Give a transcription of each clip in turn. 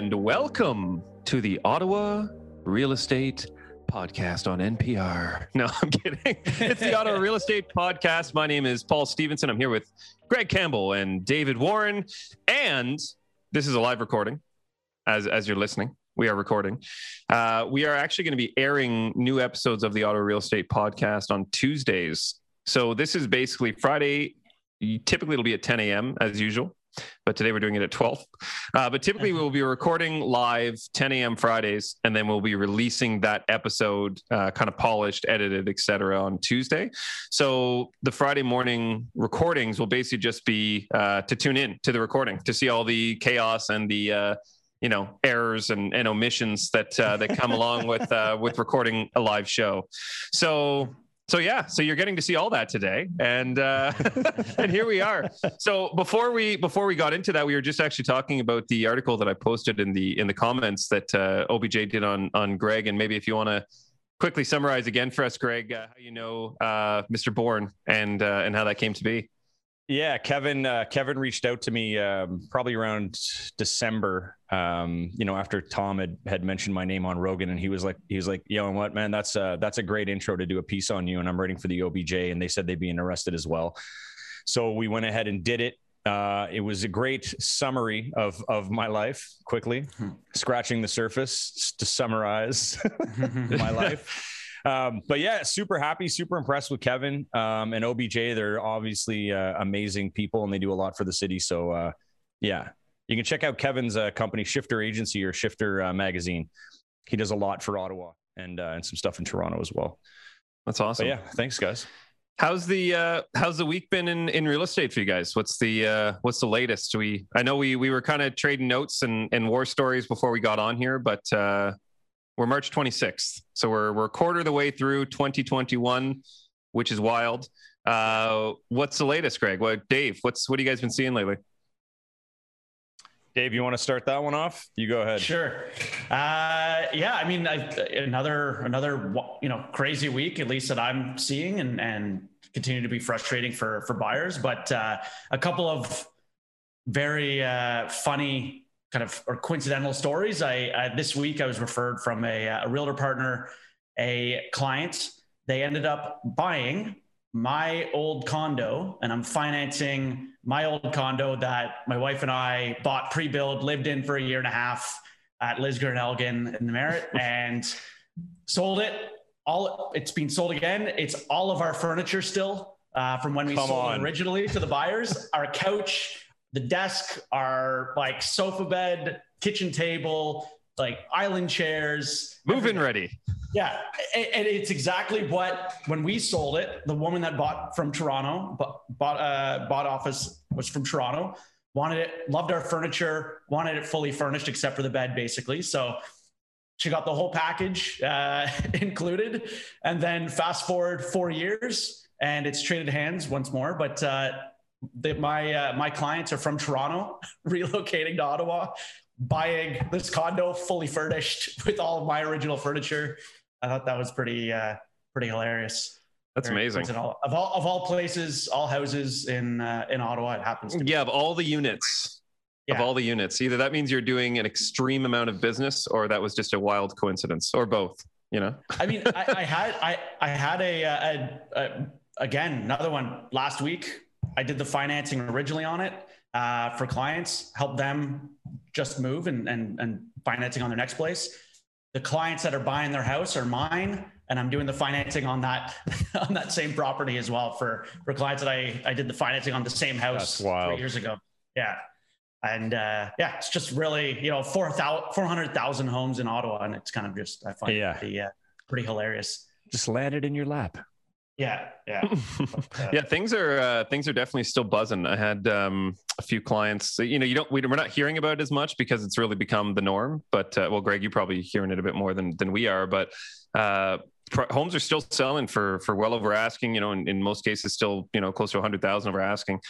And welcome to the Ottawa Real Estate Podcast on NPR. No, I'm kidding. It's the Ottawa Real Estate Podcast. My name is Paul Stevenson. I'm here with Greg Campbell and David Warren. And this is a live recording as, as you're listening. We are recording. Uh, we are actually going to be airing new episodes of the Ottawa Real Estate Podcast on Tuesdays. So this is basically Friday. Typically, it'll be at 10 a.m. as usual but today we're doing it at 12. Uh, but typically we'll be recording live 10 a.m. Fridays, and then we'll be releasing that episode uh, kind of polished, edited, etc. on Tuesday. So the Friday morning recordings will basically just be uh, to tune in to the recording to see all the chaos and the uh, you know errors and, and omissions that uh, that come along with uh, with recording a live show. So so yeah, so you're getting to see all that today, and uh, and here we are. So before we before we got into that, we were just actually talking about the article that I posted in the in the comments that uh, OBJ did on on Greg, and maybe if you want to quickly summarize again for us, Greg, uh, how you know uh, Mr. Bourne and uh, and how that came to be. Yeah, Kevin. Uh, Kevin reached out to me um, probably around December. Um, you know, after Tom had had mentioned my name on Rogan, and he was like, he was like, "Yo, and what, man? That's uh, that's a great intro to do a piece on you." And I'm writing for the OBJ, and they said they'd be interested as well. So we went ahead and did it. Uh, it was a great summary of of my life. Quickly, hmm. scratching the surface to summarize my life. Um, but yeah, super happy, super impressed with Kevin um, and OBJ. They're obviously uh, amazing people and they do a lot for the city. So uh, yeah, you can check out Kevin's uh, company, Shifter Agency or Shifter uh, Magazine. He does a lot for Ottawa and uh, and some stuff in Toronto as well. That's awesome. But yeah, thanks guys. How's the uh, how's the week been in, in real estate for you guys? What's the uh, what's the latest? We I know we we were kind of trading notes and, and war stories before we got on here, but uh, we're March 26th. So we're, we're a quarter of the way through 2021, which is wild. Uh, what's the latest, Greg? What, Dave, what's, what have you guys been seeing lately? Dave, you want to start that one off? You go ahead. Sure. Uh, yeah, I mean, I, another another you know crazy week, at least that I'm seeing, and and continue to be frustrating for for buyers. But uh, a couple of very uh, funny kind of or coincidental stories. I, I this week I was referred from a, a realtor partner, a client. They ended up buying my old condo, and I'm financing my old condo that my wife and I bought pre-built, lived in for a year and a half at Lisgar and Elgin in the Merritt, and sold it. All it's been sold again. It's all of our furniture still uh, from when we Come sold on. it originally to the buyers. Our couch, the desk are like sofa bed, kitchen table, like island chairs. Move-in ready. Yeah, and it's exactly what when we sold it. The woman that bought from Toronto, bought uh, bought office was from Toronto. Wanted it, loved our furniture, wanted it fully furnished except for the bed, basically. So she got the whole package uh, included. And then fast forward four years, and it's traded hands once more. But uh, that my uh, my clients are from Toronto, relocating to Ottawa, buying this condo fully furnished with all of my original furniture. I thought that was pretty uh, pretty hilarious. That's Very amazing. All, of all of all places, all houses in uh, in Ottawa, it happens. To yeah, of all the units, yeah. of all the units, either that means you're doing an extreme amount of business, or that was just a wild coincidence, or both. You know. I mean, I, I, had I I had a, a, a again another one last week I did the financing originally on it uh, for clients, help them just move and, and, and financing on their next place. The clients that are buying their house are mine, and I'm doing the financing on that on that same property as well for for clients that I I did the financing on the same house three years ago. Yeah, and uh, yeah, it's just really you know 400,000 homes in Ottawa, and it's kind of just I find yeah. it pretty, uh, pretty hilarious. Just landed in your lap. Yeah, yeah, yeah. Things are uh, things are definitely still buzzing. I had um, a few clients. You know, you don't we, are not hearing about it as much because it's really become the norm. But uh, well, Greg, you're probably hearing it a bit more than than we are. But uh, homes are still selling for for well over asking. You know, in, in most cases, still you know close to a hundred thousand over asking.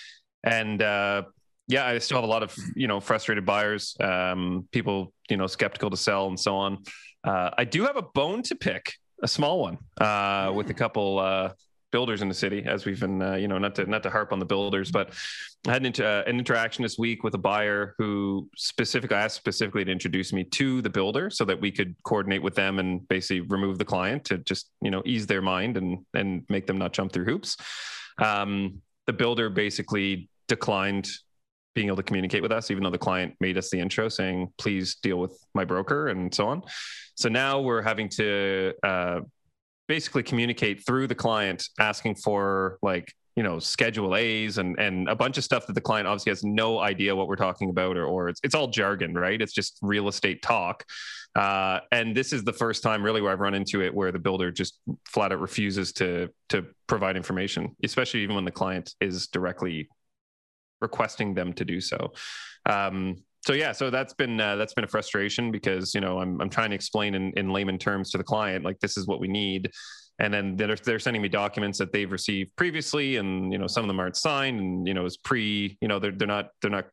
And uh, yeah, I still have a lot of you know frustrated buyers, um, people you know skeptical to sell and so on. Uh, I do have a bone to pick a small one uh, with a couple uh, builders in the city, as we've been, uh, you know, not to not to harp on the builders, but I had an, inter- uh, an interaction this week with a buyer who specifically asked specifically to introduce me to the builder so that we could coordinate with them and basically remove the client to just you know ease their mind and and make them not jump through hoops. Um, the builder basically declined being able to communicate with us, even though the client made us the intro saying, please deal with my broker and so on. So now we're having to uh, basically communicate through the client asking for like, you know, schedule A's and, and a bunch of stuff that the client obviously has no idea what we're talking about or, or it's, it's all jargon, right? It's just real estate talk. Uh, and this is the first time really where I've run into it where the builder just flat out refuses to, to provide information, especially even when the client is directly requesting them to do so. Um, so yeah, so that's been uh, that's been a frustration because you know I'm I'm trying to explain in, in layman terms to the client like this is what we need, and then they're they're sending me documents that they've received previously, and you know some of them aren't signed, and you know it's pre you know they're they're not they're not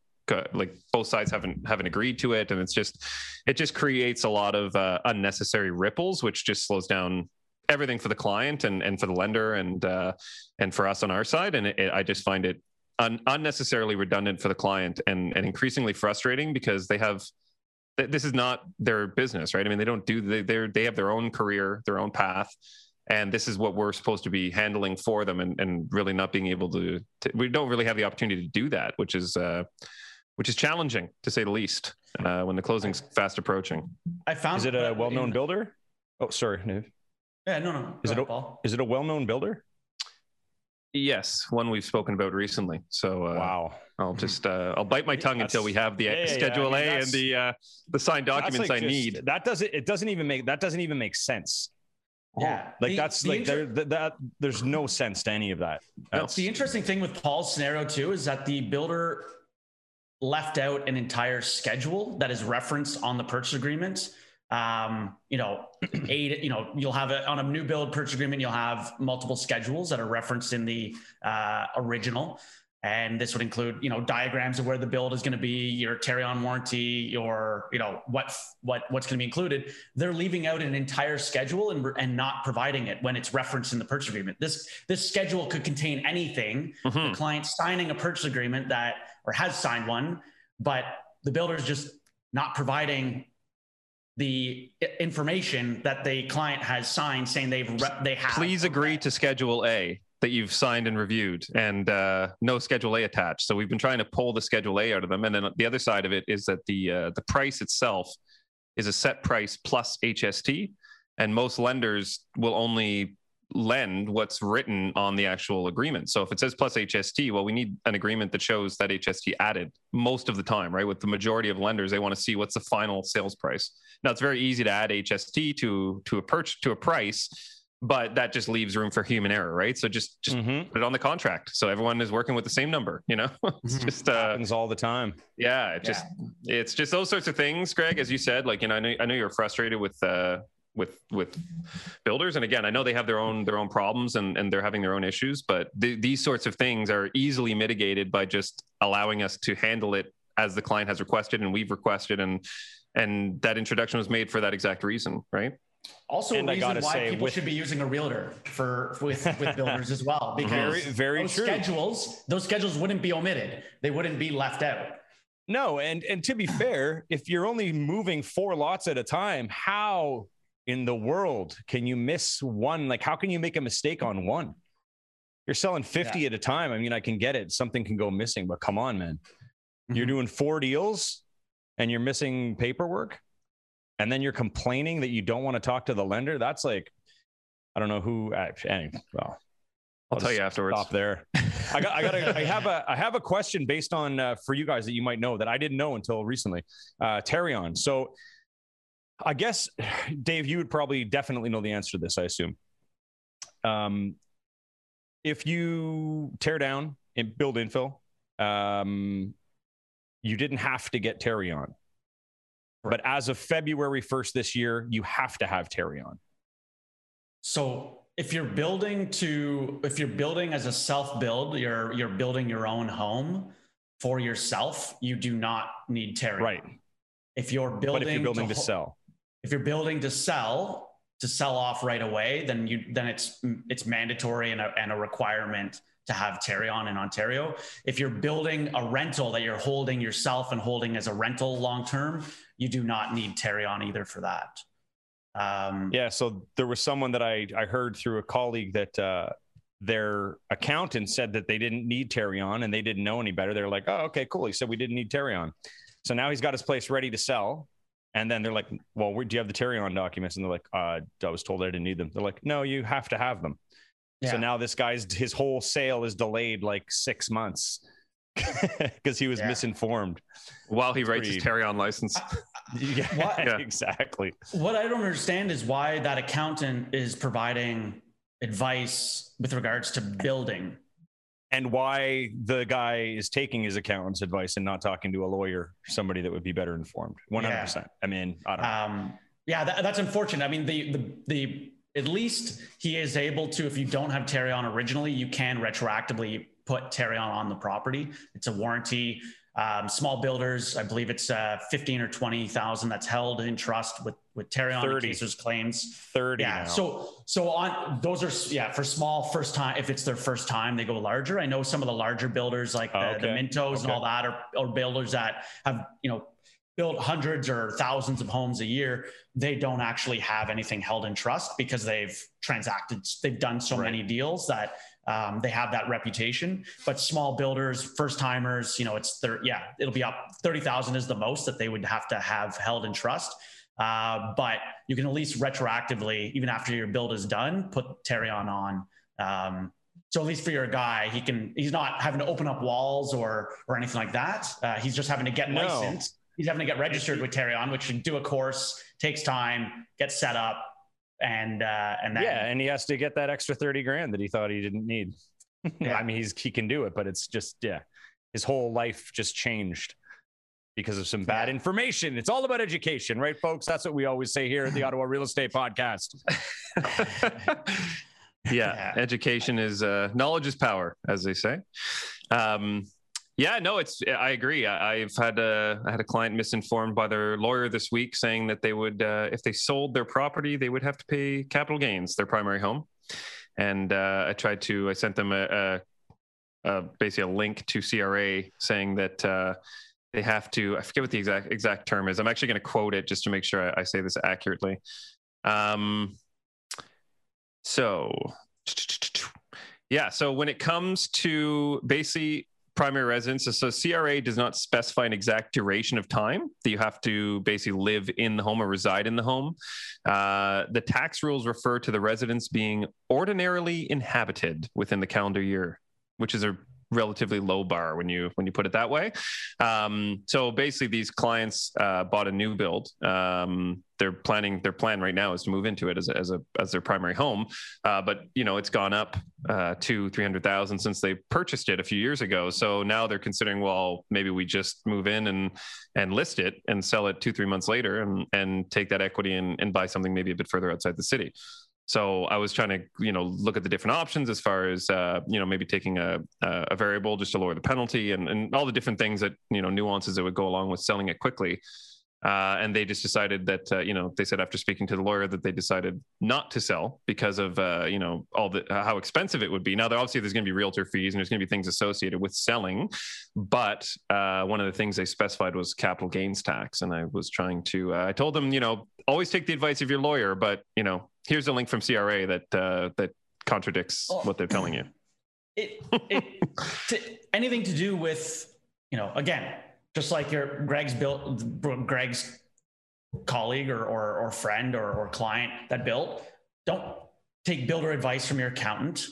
like both sides haven't haven't agreed to it, and it's just it just creates a lot of uh, unnecessary ripples, which just slows down everything for the client and and for the lender and uh, and for us on our side, and it, it, I just find it un- unnecessarily redundant for the client and and increasingly frustrating because they have this is not their business right? I mean they don't do they they they have their own career their own path and this is what we're supposed to be handling for them and, and really not being able to, to we don't really have the opportunity to do that which is uh, which is challenging to say the least uh, when the closing's fast approaching. I found is it a well-known builder? Oh sorry yeah no no. Is it a, is it a well-known builder Yes, one we've spoken about recently. So uh, wow, I'll just uh, I'll bite my tongue that's, until we have the yeah, Schedule yeah, I mean, A and the uh, the signed documents like I just, need. That doesn't it doesn't even make that doesn't even make sense. Yeah, like the, that's the like inter- there that there's no sense to any of that. That's, the interesting thing with Paul's scenario too is that the builder left out an entire schedule that is referenced on the purchase agreement um, you know, eight, you know, you'll have a, on a new build purchase agreement, you'll have multiple schedules that are referenced in the uh, original. And this would include, you know, diagrams of where the build is going to be, your Tarion warranty, your, you know, what, what, what's going to be included. They're leaving out an entire schedule and, and not providing it when it's referenced in the purchase agreement. This, this schedule could contain anything. Mm-hmm. The client signing a purchase agreement that, or has signed one, but the builder is just not providing the information that the client has signed saying they've re- they have. Please agree to Schedule A that you've signed and reviewed, and uh, no Schedule A attached. So we've been trying to pull the Schedule A out of them, and then the other side of it is that the uh, the price itself is a set price plus HST, and most lenders will only lend what's written on the actual agreement. So if it says plus HST, well, we need an agreement that shows that HST added most of the time, right? With the majority of lenders, they want to see what's the final sales price. Now it's very easy to add HST to to a purchase to a price, but that just leaves room for human error, right? So just just mm-hmm. put it on the contract, so everyone is working with the same number. You know, it's mm-hmm. just uh, happens all the time. Yeah, it just yeah. it's just those sorts of things, Greg. As you said, like you know, I know, I know you're frustrated with. Uh, with with mm-hmm. builders. And again i know they have their own their own problems and, and they're having their own issues but th- these sorts of things are easily mitigated by just allowing us to handle it as the client has requested and we've requested. And and that introduction was made for that exact reason right? Also and a reason why say, people with, should be using a realtor for with with builders as well because very, very those true. schedules those schedules wouldn't be omitted. They wouldn't be left out. No and and to be fair if you're only moving four lots at a time how in the world can you miss one? Like, how can you make a mistake on one? You're selling 50 yeah. at a time. I mean, I can get it. Something can go missing, but come on, man. Mm-hmm. You're doing four deals and you're missing paperwork. And then you're complaining that you don't want to talk to the lender. That's like, I don't know who. Uh, anyway, well, I'll, I'll tell you afterwards. Stop there. I got. I got. A, I have a. I have a question based on uh, for you guys that you might know that I didn't know until recently. Uh, Tarion. So I guess, Dave, you would probably definitely know the answer to this, I assume. Um, if you tear down and build infill, um, you didn't have to get Tarion. But as of February 1st this year, you have to have Tarion. So if you're building to if you're building as a self build, you're you're building your own home for yourself, you do not need Terry. Right. If you're building But if you're building to, to sell if you're building to sell, to sell off right away, then you then it's it's mandatory and a, and a requirement to have Tarion in Ontario. If you're building a rental that you're holding yourself and holding as a rental long term, you do not need Tarion either for that. Um, yeah. So there was someone that I I heard through a colleague that. Uh, their accountant said that they didn't need Tarion and they didn't know any better. They're like, oh, okay, cool. He said we didn't need Tarion. So now he's got his place ready to sell. And then they're like, well, where, do you have the Tarion documents? And they're like, uh, I was told I didn't need them. They're like, no, you have to have them. Yeah. So now this guy's his whole sale is delayed like six months because he was yeah. misinformed while he writes pretty... his Tarion license. yeah, yeah, exactly. What I don't understand is why that accountant is providing advice with regards to building and why the guy is taking his accountant's advice and not talking to a lawyer, somebody that would be better informed. 100%. Yeah. I mean, I don't know. Um, yeah, that, that's unfortunate. I mean, the, the, the, at least he is able to, if you don't have Tarion originally, you can retroactively put Tarion on the property. It's a warranty. Um, small builders, I believe it's uh, 15 or 20,000 that's held in trust with, with Tarion 30. in case there's claims. 30. Yeah. Now. So, so on those are, yeah, for small first time, if it's their first time, they go larger. I know some of the larger builders like the, okay. the Mintos okay. and all that are, are builders that have, you know, built hundreds or thousands of homes a year, they don't actually have anything held in trust because they've transacted, they've done so right. many deals that um, they have that reputation. But small builders, first timers, you know, it's thir- yeah, it'll be up thirty thousand is the most that they would have to have held in trust. Uh, but you can at least retroactively, even after your build is done, put Tarion on. Um, so at least for your guy, he can he's not having to open up walls or or anything like that. Uh, he's just having to get no. licensed. He's having to get registered with Tarion, which do a course, takes time, get set up, and uh, and then, yeah, and he has to get that extra thirty grand that he thought he didn't need. Yeah. I mean, he's he can do it, but it's just yeah, his whole life just changed because of some bad yeah. information. It's all about education, right, folks? That's what we always say here at the Ottawa Real Estate Podcast. yeah, yeah, education is uh, knowledge is power, as they say. Um, yeah, no, it's. I agree. I, have had a I had a client misinformed by their lawyer this week, saying that they would, uh, if they sold their property, they would have to pay capital gains, their primary home. And uh, I tried to. I sent them a, a, a, basically a link to CRA saying that uh, they have to. I forget what the exact exact term is. I'm actually going to quote it just to make sure I, I say this accurately. Um, so, yeah. So when it comes to basically primary residence. So CRA does not specify an exact duration of time that you have to basically live in the home or reside in the home. Uh, the tax rules refer to the residence being ordinarily inhabited within the calendar year, which is a relatively low bar when you when you put it that way. Um, so basically, these clients uh, bought a new build. Um, they're planning their plan right now is to move into it as a, as a as their primary home. Uh, but you know, it's gone up uh, to three hundred thousand since they purchased it a few years ago. So now they're considering, well, maybe we just move in and and list it and sell it two three months later and and take that equity and, and buy something maybe a bit further outside the city. So I was trying to, you know, look at the different options as far as, uh, you know, maybe taking a, a variable just to lower the penalty and, and all the different things that, you know, nuances that would go along with selling it quickly. Uh, and they just decided that uh, you know they said after speaking to the lawyer that they decided not to sell because of uh, you know all the uh, how expensive it would be. Now, obviously, there's going to be realtor fees and there's going to be things associated with selling, but uh, one of the things they specified was capital gains tax. And I was trying to I told them you know always take the advice of your lawyer, but you know here's a link from CRA that that contradicts oh, what they're telling you. It, it to, anything to do with you know again just like your Greg's built Greg's colleague or, or, or friend or, or client that built, don't take builder advice from your accountant.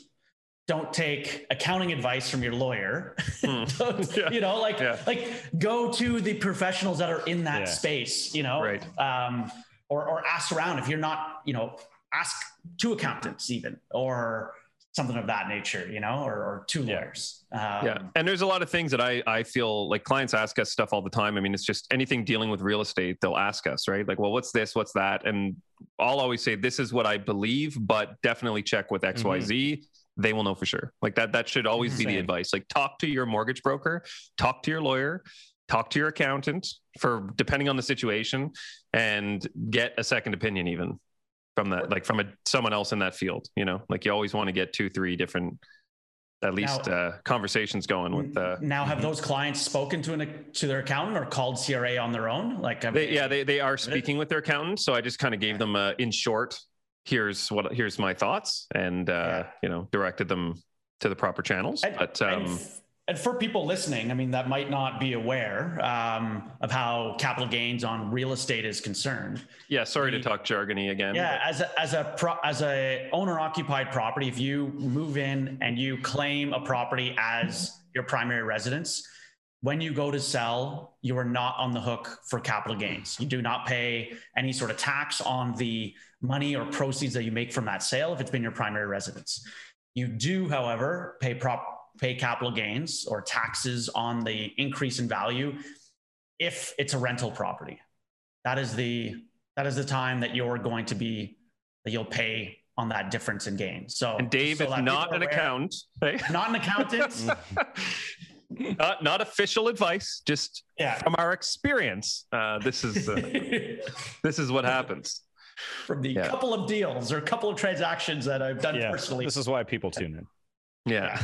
Don't take accounting advice from your lawyer. Mm. yeah. You know, like yeah. like go to the professionals that are in that yeah. space. You know, right? Um, or or ask around if you're not. You know, ask two accountants even, or something of that nature, you know, or, or two lawyers. Um, yeah. And there's a lot of things that I, I feel like clients ask us stuff all the time. I mean, it's just anything dealing with real estate, they'll ask us, right? Like, well, what's this? What's that? And I'll always say, this is what I believe, but definitely check with XYZ. Mm-hmm. They will know for sure. Like that, that should always be the advice. Like talk to your mortgage broker, talk to your lawyer, talk to your accountant for depending on the situation and get a second opinion even from that, like from a someone else in that field. You know, like you always want to get two, three different at least now, uh, conversations going with. Uh, now, have those clients spoken to an to their accountant or called CRA on their own? Like, they, yeah, they they are speaking with their accountant. So I just kind of gave them, a, in short, here's what here's my thoughts, and uh, yeah. you know, directed them to the proper channels. And, but um, and for people listening, I mean, that might not be aware um, of how capital gains on real estate is concerned. Yeah, sorry the, to talk jargony again. Yeah, but. as a, as a pro, as a owner occupied property, if you move in and you claim a property as your primary residence, when you go to sell, you are not on the hook for capital gains. You do not pay any sort of tax on the money or proceeds that you make from that sale if it's been your primary residence. You do, however, pay prop pay capital gains or taxes on the increase in value if it's a rental property. That is the that is the time that you're going to be that you'll pay on that difference in gain. So and Dave so is not an aware, accountant, not an accountant. not, not official advice, just yeah. from our experience. Uh, this is uh, this is what happens from the yeah. couple of deals or a couple of transactions that I've done yeah. personally. This is why people tune in. Yeah.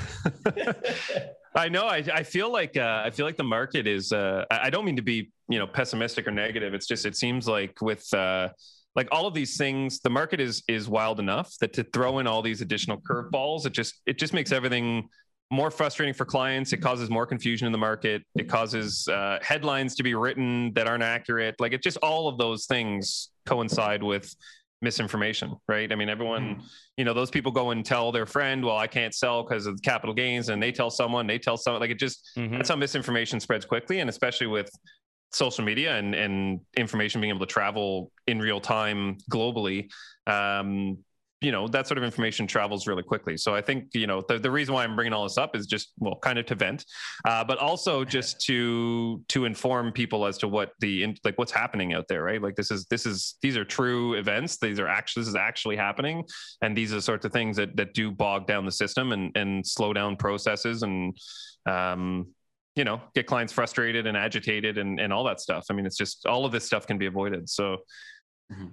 I know. I, I feel like uh, I feel like the market is. Uh, I don't mean to be you know pessimistic or negative. It's just it seems like with uh, like all of these things, the market is is wild enough that to throw in all these additional curveballs, it just it just makes everything more frustrating for clients. It causes more confusion in the market. It causes uh, headlines to be written that aren't accurate. Like it just all of those things coincide with misinformation, right? I mean, everyone, mm. you know, those people go and tell their friend, well, I can't sell because of capital gains. And they tell someone, they tell someone, like it just, mm-hmm. that's how misinformation spreads quickly. And especially with social media and, and information being able to travel in real time globally, um, you know that sort of information travels really quickly. So i think you know the, the reason why i'm bringing all this up is just well kind of to vent uh, but also just to to inform people as to what the like what's happening out there right? Like this is this is these are true events. These are actually this is actually happening. And these are the sorts of things that that do bog down the system and and slow down processes and um you know get clients frustrated and agitated and and all that stuff. I mean it's just all of this stuff can be avoided. So mm-hmm.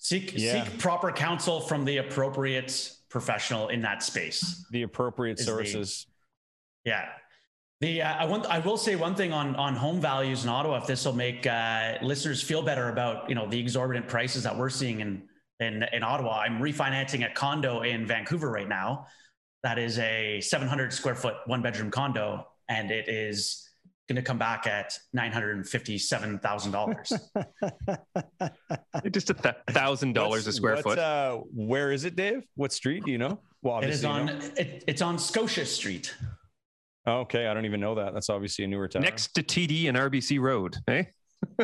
Seek yeah. seek proper counsel from the appropriate professional in that space. The appropriate sources. The, yeah. The uh, I want I will say one thing on on home values in Ottawa. If this will make uh, listeners feel better about you know the exorbitant prices that we're seeing in in in Ottawa. I'm refinancing a condo in Vancouver right now. That is a 700 square foot one bedroom condo, and it is going to come back at nine hundred and fifty-seven thousand dollars. Just a thousand dollars a square foot. Uh, where is it, Dave? What street? Do you know? Well, it is on. It, it's on Scotia Street. okay, I don't even know that. That's obviously a newer town. Next to TD and RBC Road, eh?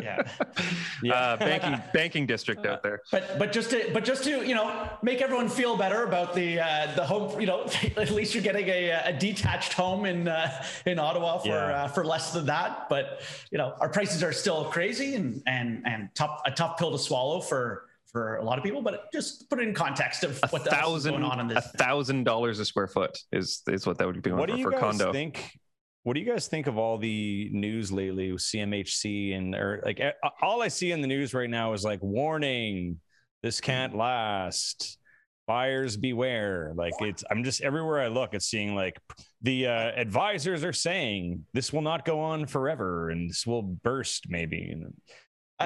Yeah, yeah. Uh, banking banking district out there. But but just to but just to you know make everyone feel better about the uh, the home. You know, at least you're getting a, a detached home in uh, in Ottawa for yeah. uh, for less than that. But you know, our prices are still crazy and and and tough a tough pill to swallow for for a lot of people, but just put it in context of a what thousand, going on in this. A thousand dollars a square foot is is what that would be what for, do you for guys condo. Think what do you guys think of all the news lately with CMHC and or like all I see in the news right now is like warning, this can't last. Buyers beware. Like it's I'm just everywhere I look, it's seeing like the uh, advisors are saying this will not go on forever and this will burst maybe. And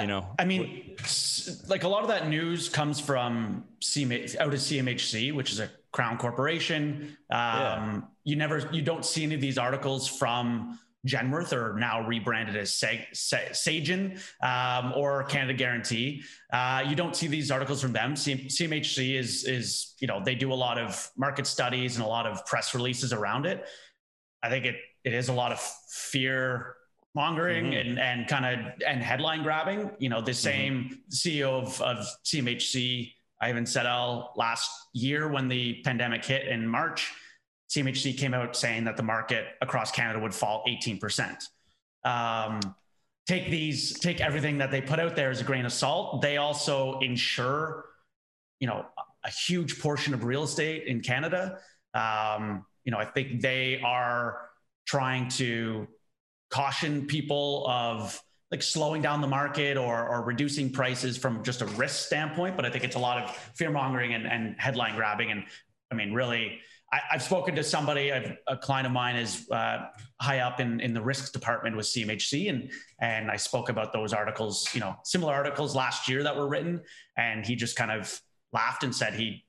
you know, I, I mean, like a lot of that news comes from CMH, out of CMHC, which is a Crown Corporation. Um, yeah. You never, you don't see any of these articles from Genworth, or now rebranded as Sagen um, or Canada Guaranty. Uh, you don't see these articles from them. CMHC is is you know they do a lot of market studies and a lot of press releases around it. I think it it is a lot of fear mongering mm-hmm. and and kind of and headline grabbing. You know, the mm-hmm. same mm-hmm. CEO of, of CMHC Evan Siddall last year when the pandemic hit in March, CMHC came out saying that the market across Canada would fall 18%. Um, take these, take everything that they put out there as a grain of salt. They also insure, you know, a huge portion of real estate in Canada. Um, you know, I think they are trying to caution people of like slowing down the market or, or reducing prices from just a risk standpoint, but I think it's a lot of fear mongering and, and headline grabbing. And I mean, really, I, have spoken to somebody, I've, a client of mine is uh, high up in, in the risks department with CMHC. And, and I spoke about those articles, you know, similar articles last year that were written. And he just kind of laughed and said he,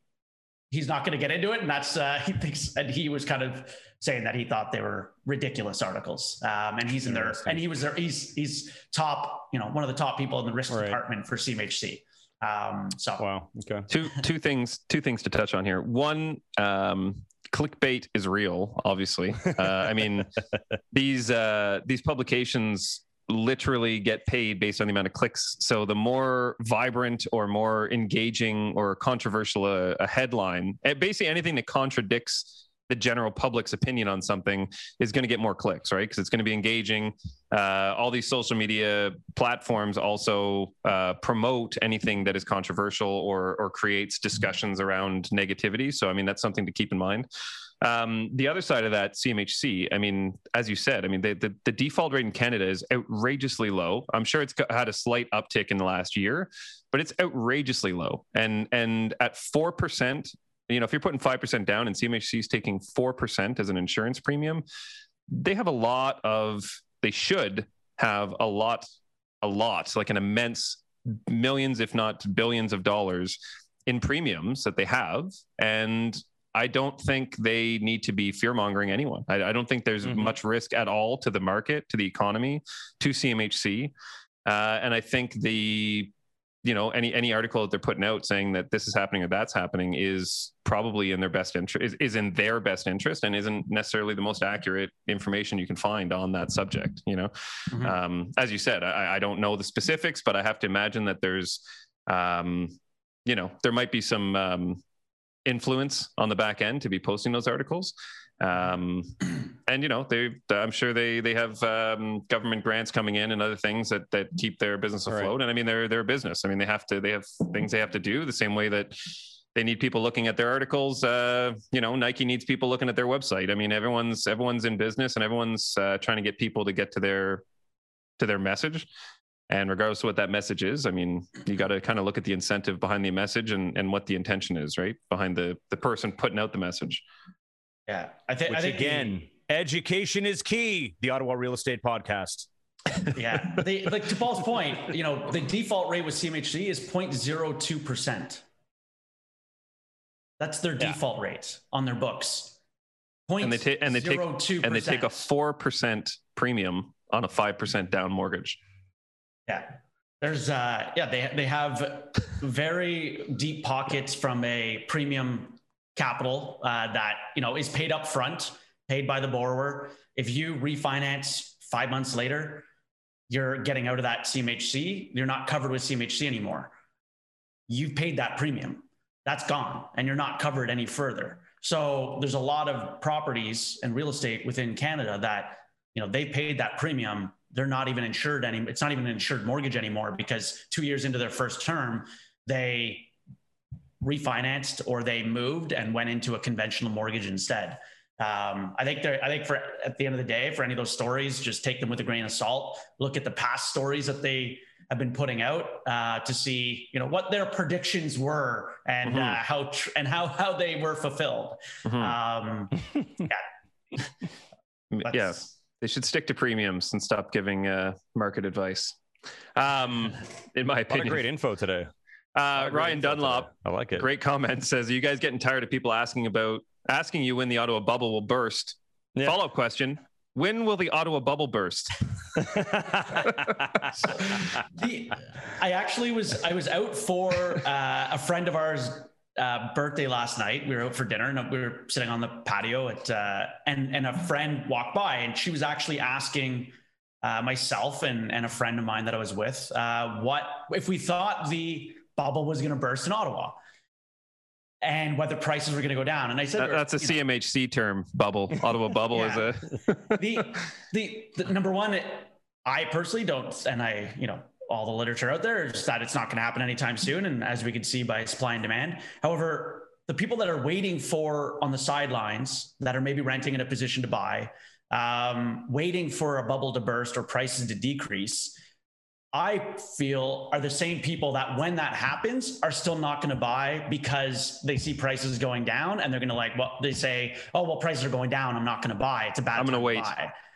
he's not going to get into it. And that's, uh, he thinks, and he was kind of saying that he thought they were ridiculous articles. Um, and he's in there, and he was there. He's he's top, you know, one of the top people in the risk right. department for CMHC. Um, so wow, okay. Two two things two things to touch on here. One, um, clickbait is real. Obviously, uh, I mean these uh, these publications literally get paid based on the amount of clicks. So the more vibrant or more engaging or controversial a, a headline, eh, basically anything that contradicts the general public's opinion on something is going to get more clicks, right? Because it's going to be engaging. Uh, all these social media platforms also uh, promote anything that is controversial or or creates discussions around negativity. So, I mean, that's something to keep in mind. Um, the other side of that, CMHC, I mean, as you said, I mean, the, the, the, default rate in Canada is outrageously low. I'm sure it's had a slight uptick in the last year, but it's outrageously low. And, and at 4%, you know, if you're putting 5% down and CMHC is taking 4% as an insurance premium, they have a lot of, they should have a lot, a lot, like an immense millions, if not billions of dollars in premiums that they have. And I don't think they need to be fear mongering anyone. I, I, don't think there's mm-hmm. much risk at all to the market, to the economy, to CMHC. Uh, and I think the you know any any article that they're putting out saying that this is happening or that's happening is probably in their best interest is, is in their best interest and isn't necessarily the most accurate information you can find on that subject you know mm-hmm. um, as you said I, I, don't know the specifics but i have to imagine that there's um, you know there might be some um, influence on the back end to be posting those articles. Um, and you know they i'm sure they they have um, government grants coming in and other things that that keep their business afloat. Right. and i mean they're they're a business. I mean they have to they have things they have to do the same way that they need people looking at their articles. Uh, you know nike needs people looking at their website. I mean everyone's everyone's in business and everyone's uh, trying to get people to get to their to their message and regardless of what that message is i mean you got to kind of look at the incentive behind the message and, and what the intention is right behind the the person putting out the message yeah, I, th- Which I think again, the, education is key. The Ottawa Real Estate Podcast. yeah, they, like to Paul's point, you know, the default rate with CMHC is 0.02 percent. That's their yeah. default rate on their books. Point and they take and they take and they take a four percent premium on a five percent down mortgage. Yeah, there's uh yeah they they have very deep pockets from a premium capital uh, that you know is paid up front, paid by the borrower. If you refinance five months later, you're getting out of that CMHC. You're not covered with CMHC anymore. You've paid that premium. That's gone, and you're not covered any further. So there's a lot of properties and real estate within Canada that you know they paid that premium. They're not even insured any. It's not even an insured mortgage anymore because two years into their first term, they refinanced or they moved and went into a conventional mortgage instead. Um, I think I think for at the end of the day, for any of those stories, just take them with a grain of salt. Look at the past stories that they have been putting out uh, to see, you know, what their predictions were and mm-hmm. uh, how tr- and how how they were fulfilled. Mm-hmm. Um, yeah. yeah, they should stick to premiums and stop giving uh, market advice. Um, in my opinion, great info today. Uh, Ryan Dunlop, I like it. Great comment. Says, "Are you guys getting tired of people asking about asking you when the Ottawa bubble will burst?" Yeah. Follow up question: When will the Ottawa bubble burst? the, I actually was I was out for uh, a friend of ours uh, birthday last night. We were out for dinner and we were sitting on the patio at uh, and and a friend walked by and she was actually asking uh, myself and and a friend of mine that I was with uh, what if we thought the bubble was going to burst in Ottawa and whether prices were going to go down. And I said, that, that's a CMHC know, term bubble. Ottawa bubble yeah. is a the, the, the number one. I personally don't, and I, you know, all the literature out there is that it's not going to happen anytime soon. And as we can see by supply and demand, however, the people that are waiting for on the sidelines that are maybe renting in a position to buy, um, waiting for a bubble to burst or prices to decrease, I feel are the same people that when that happens are still not going to buy because they see prices going down and they're going to like, well, they say, oh, well, prices are going down. I'm not going to buy. It's a bad I'm going to wait.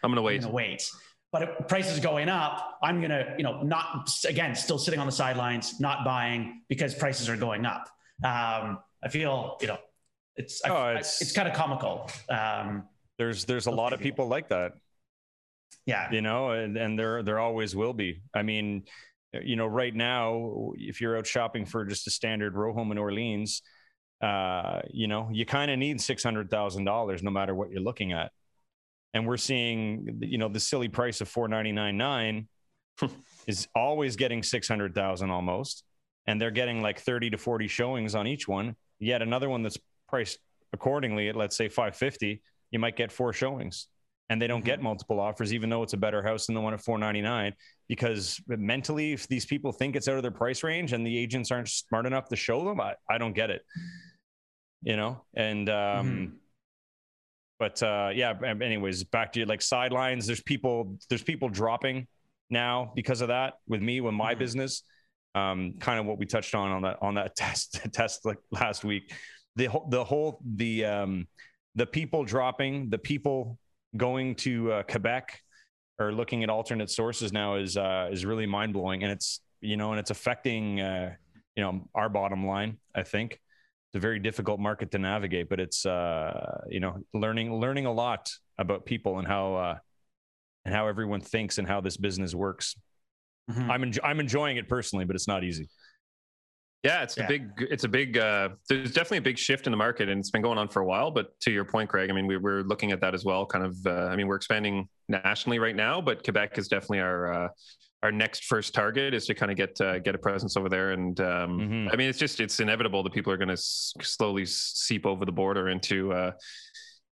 I'm going to wait. I'm going to wait. But if prices going up, I'm going to, you know, not again, still sitting on the sidelines, not buying because prices are going up. Um, I feel, you know, it's, oh, I, it's, it's kind of comical. Um, there's, there's a lot of people like that. Yeah. You know, and, and there there always will be. I mean, you know, right now, if you're out shopping for just a standard row home in Orleans, uh, you know, you kind of need six hundred thousand dollars no matter what you're looking at. And we're seeing, you know, the silly price of four ninety nine nine is always getting six hundred thousand almost, and they're getting like thirty to forty showings on each one. Yet another one that's priced accordingly at let's say five fifty, you might get four showings and they don't get mm-hmm. multiple offers, even though it's a better house than the one at 499. Because mentally, if these people think it's out of their price range and the agents aren't smart enough to show them, I, I don't get it. You know, and um, mm-hmm. But uh, yeah. Anyways, back to you like sidelines. There's people. There's people dropping now because of that. With me, with my mm-hmm. business, um, kind of what we touched on on that on that test test like last week. The the whole the um, the people dropping, the people going to uh, Quebec or looking at alternate sources now is uh, is really mind blowing, and it's you know, and it's affecting uh, you know our bottom line. I think a very difficult market to navigate, but it's uh, you know learning learning a lot about people and how uh, and how everyone thinks and how this business works. Mm-hmm. I'm en- I'm enjoying it personally, but it's not easy. Yeah, it's yeah. a big, it's a big, uh, there's definitely a big shift in the market and it's been going on for a while. But to your point, Craig, I mean, we, are looking at that as well. Kind of, uh, I mean, we're expanding nationally right now, but Quebec is definitely our, uh, our next first target is to kind of get uh, get a presence over there, and um, mm-hmm. I mean it's just it's inevitable that people are going to s- slowly seep over the border into uh,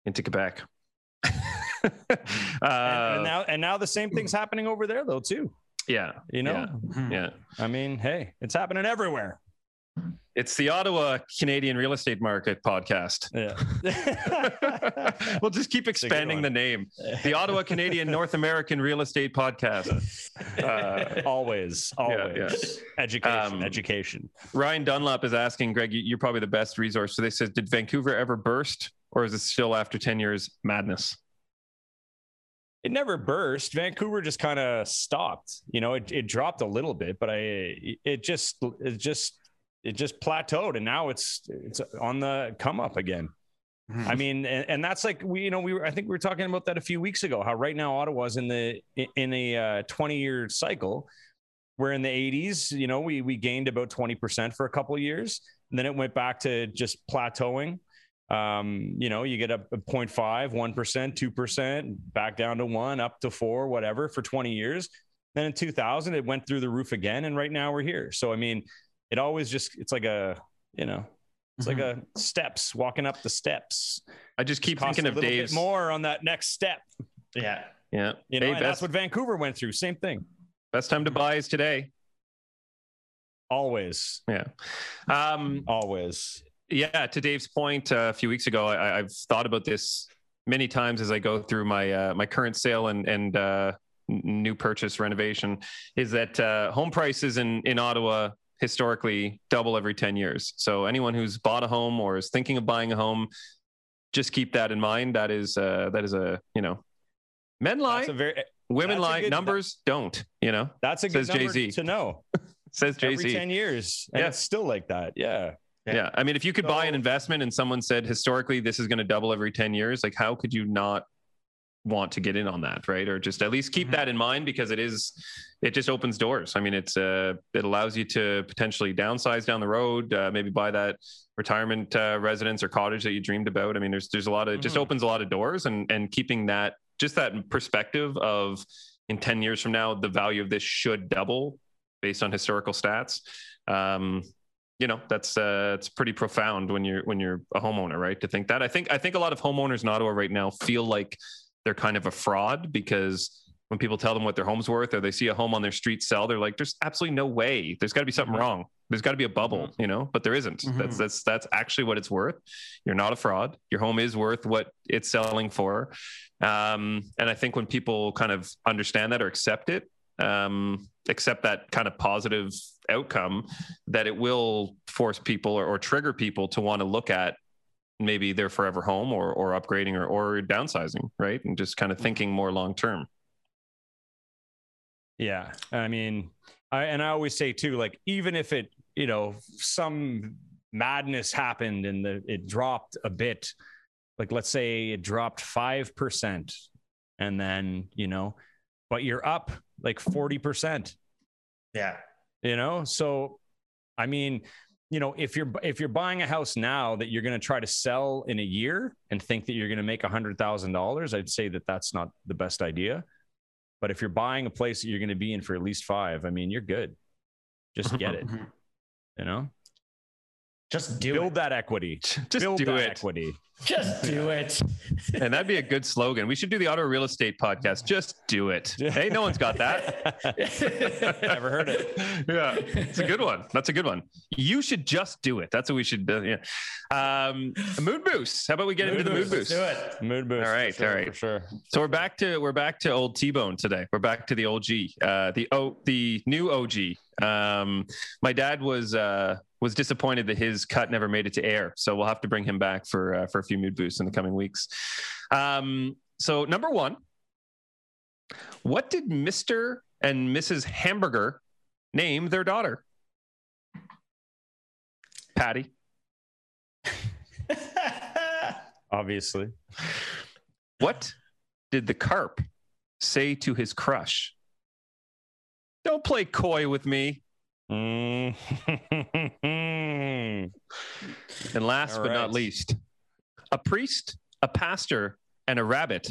into Quebec. and, and, uh, now and now the same thing's happening over there though too. Yeah, you know, yeah. Hmm. yeah. I mean, hey, it's happening everywhere. It's the Ottawa Canadian Real Estate Market podcast. Yeah. we'll just keep expanding the name. The Ottawa Canadian North American Real Estate Podcast. Uh, always, always. Yeah, yeah. Education, um, education. Ryan Dunlop is asking, Greg, you're probably the best resource. So they said, did Vancouver ever burst or is it still after 10 years madness? it never burst. Vancouver just kind of stopped. You know, it, it dropped a little bit, but I it just it just it just plateaued and now it's it's on the come up again. Mm-hmm. I mean, and, and, that's like we, you know, we were, I think we were talking about that a few weeks ago. How right now Ottawa's in the in a uh, 20 year cycle, where in the 80s, you know, we we gained about 20 percent for a couple of years, and then it went back to just plateauing. Um, you know, you get up 0.5, 1 percent, two percent, back down to one, up to four, whatever, for 20 years. Then in 2000, it went through the roof again, and right now we're here. So I mean, it always just it's like a you know it's mm-hmm. like a steps walking up the steps. I just keep thinking of Dave's more on that next step. Yeah, yeah. You know, that's what Vancouver went through. Same thing. Best time to buy is today. Always. Yeah. Um, Always. Yeah. To Dave's point, uh, a few weeks ago, I, have thought about this many times as I go through my uh, my current sale and and uh, new purchase renovation. Is that uh, home prices in in Ottawa historically double every 10 years. So anyone who's bought a home or is thinking of buying a home, just keep that in mind. That is uh, that is a you know, men lie, very, women lie, good, numbers that, don't. You know, that's a good says Jay-Z. to know. says Jay Z. Every 10 years, yeah, it's still like that. Yeah. Yeah. yeah. I mean, if you could so, buy an investment and someone said historically this is going to double every 10 years, like how could you not want to get in on that, right? Or just at least keep mm-hmm. that in mind because it is, it just opens doors. I mean, it's uh, it allows you to potentially downsize down the road, uh, maybe buy that retirement uh, residence or cottage that you dreamed about. I mean, there's there's a lot of mm-hmm. just opens a lot of doors, and and keeping that just that perspective of in 10 years from now the value of this should double based on historical stats um, you know that's uh it's pretty profound when you're when you're a homeowner right to think that i think i think a lot of homeowners in ottawa right now feel like they're kind of a fraud because when people tell them what their home's worth or they see a home on their street sell, they're like, there's absolutely no way. There's got to be something mm-hmm. wrong. There's got to be a bubble, mm-hmm. you know, but there isn't. Mm-hmm. That's that's that's actually what it's worth. You're not a fraud. Your home is worth what it's selling for. Um, and I think when people kind of understand that or accept it, um, accept that kind of positive outcome, that it will force people or, or trigger people to want to look at maybe their forever home or or upgrading or or downsizing, right? And just kind of mm-hmm. thinking more long term. Yeah, I mean, I and I always say too, like even if it, you know, some madness happened and the it dropped a bit, like let's say it dropped five percent, and then you know, but you're up like forty percent. Yeah, you know, so I mean, you know, if you're if you're buying a house now that you're going to try to sell in a year and think that you're going to make a hundred thousand dollars, I'd say that that's not the best idea. But if you're buying a place that you're going to be in for at least five, I mean, you're good. Just get it. Mhm. You know, just do build it. that equity. Just build do that it. equity. Just do it. And that'd be a good slogan. We should do the Ottawa real estate podcast. Just do it. Hey, no one's got that. Never heard it. yeah, it's a good one. That's a good one. You should just do it. That's what we should do. Yeah. Um, mood boost. How about we get into the mood Let's boost? Do it. Mood boost. All right. Sure, all right. for sure. So we're back to we're back to old T Bone today. We're back to the old G, uh, the o the new OG. Um, my dad was uh, was disappointed that his cut never made it to air, so we'll have to bring him back for uh, for a few mood boosts in the coming weeks. Um, so number one, what did Mister and Mrs. Hamburger name their daughter? Patty. Obviously. What did the carp say to his crush? Don't play coy with me. Mm. And last All but not least, a priest, a pastor, and a rabbit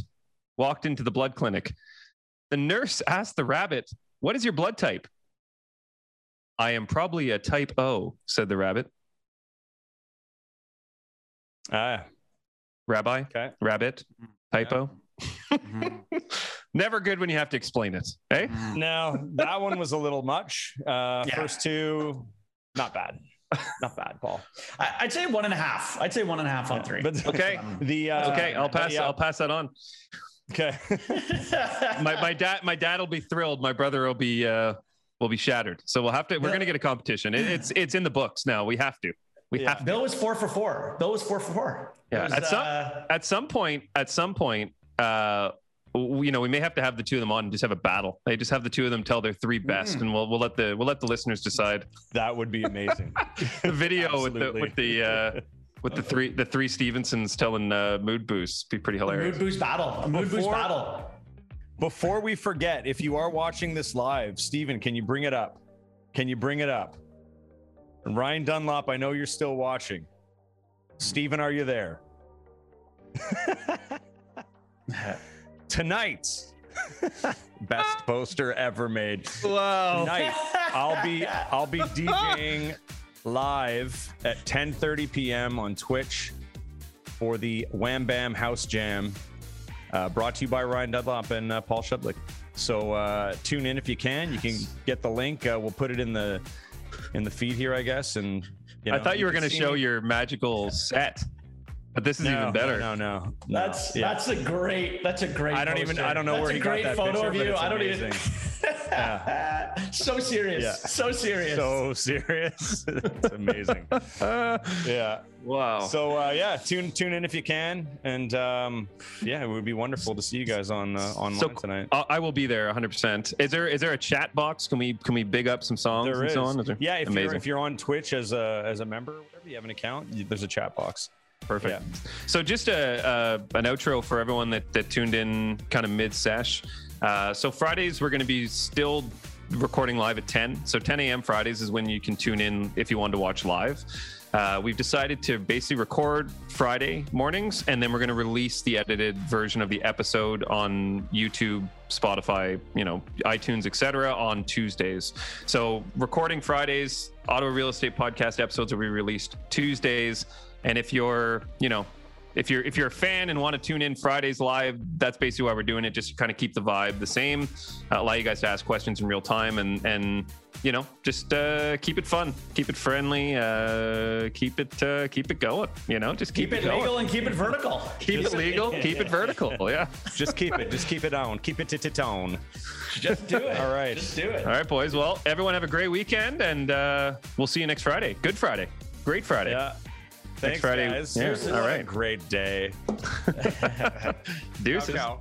walked into the blood clinic. The nurse asked the rabbit, What is your blood type? I am probably a type O, said the rabbit. ah, Rabbi, okay. rabbit, typo. Mhm. Never good when you have to explain it. Eh? Mhm. No, that one was a little much. Uh, Yeah. First two, not bad. Not bad, Paul. I, I'd say one and a half. I'd say one and a half on three. But Okay. Um, the uh, Okay, I'll pass. yeah. I'll pass that on. Okay. my my dad my dad will be thrilled. My brother will be uh will be shattered. So we'll have to. We're gonna get a competition. It, it's it's in the books now. We have to. We Yeah. have to. Bill was four for four. Bill was four for four. It Yeah, was, at some- uh, At some point. At some point. Uh, you know, we may have to have the two of them on and just have a battle. They just have the two of them tell their three best, Mm. and we'll we'll let the we'll let the listeners decide. that would be amazing. The video with the with the uh, with the three the three Stevensons telling uh, mood boosts be pretty a hilarious. mood boost battle. A mood boost battle. Before we forget, if you are watching this live, Steven, can you bring it up? Can you bring it up? And Ryan Dunlop, I know you're still watching. Steven, are you there? Tonight, best poster ever made. Wow. Tonight, I'll be I'll be DJing live at 10:30 p.m. on Twitch for the Wham Bam House Jam, uh, brought to you by Ryan Dunlop and uh, Paul Shublik. So uh, tune in if you can. You can get the link. Uh, we'll put it in the in the feed here, I guess. And you I thought you were going to show me. your magical set, but this is No, even better. No, no, no. That's Yeah. that's a great that's a great. I don't even- I don't know that's where a he got great that photo picture, of you. I don't even. yeah. so serious. Yeah. So serious. so serious. it's amazing. Yeah. Wow. So uh, yeah, tune tune in if you can, and um, yeah, it would be wonderful to see you guys on uh, online So- tonight. I I will be there 100. percent Is there is there a chat box? Can we can we big up some songs There and is, so on? Is there- yeah. If you're amazing, if you're on Twitch as a as a member, or whatever, you have an account. There's a chat box. Perfect. So just a, a an outro for everyone that that tuned in kind of mid sesh. Uh, so Fridays we're going to be still recording live at 10. So 10 a.m. Fridays is when you can tune in if you want to watch live. Uh, we've decided to basically record Friday mornings, and then we're going to release the edited version of the episode on YouTube, Spotify, you know, iTunes, etc. on Tuesdays. So recording Fridays, Ottawa Real Estate Podcast episodes will be released Tuesdays, and if you're, you know, if you're if you're a fan and want to tune in Fridays live, that's basically why we're doing it. Just to kind of keep the vibe the same, uh, allow you guys to ask questions in real time, and and you know just uh, keep it fun, keep it friendly, uh, keep it uh, keep it going. You know, just keep, keep it, it legal and keep it vertical. Keep it legal, keep it vertical. Yeah. Just keep it. Just keep it on. Keep it to tone. Just do it. All right. Just do it. All right, boys. Well, everyone have a great weekend, and uh, we'll see you next Friday. Good Friday. Great Friday. Yeah. Thanks, Friday. guys. Yeah, all a great day. Deuces. Ciao, ciao.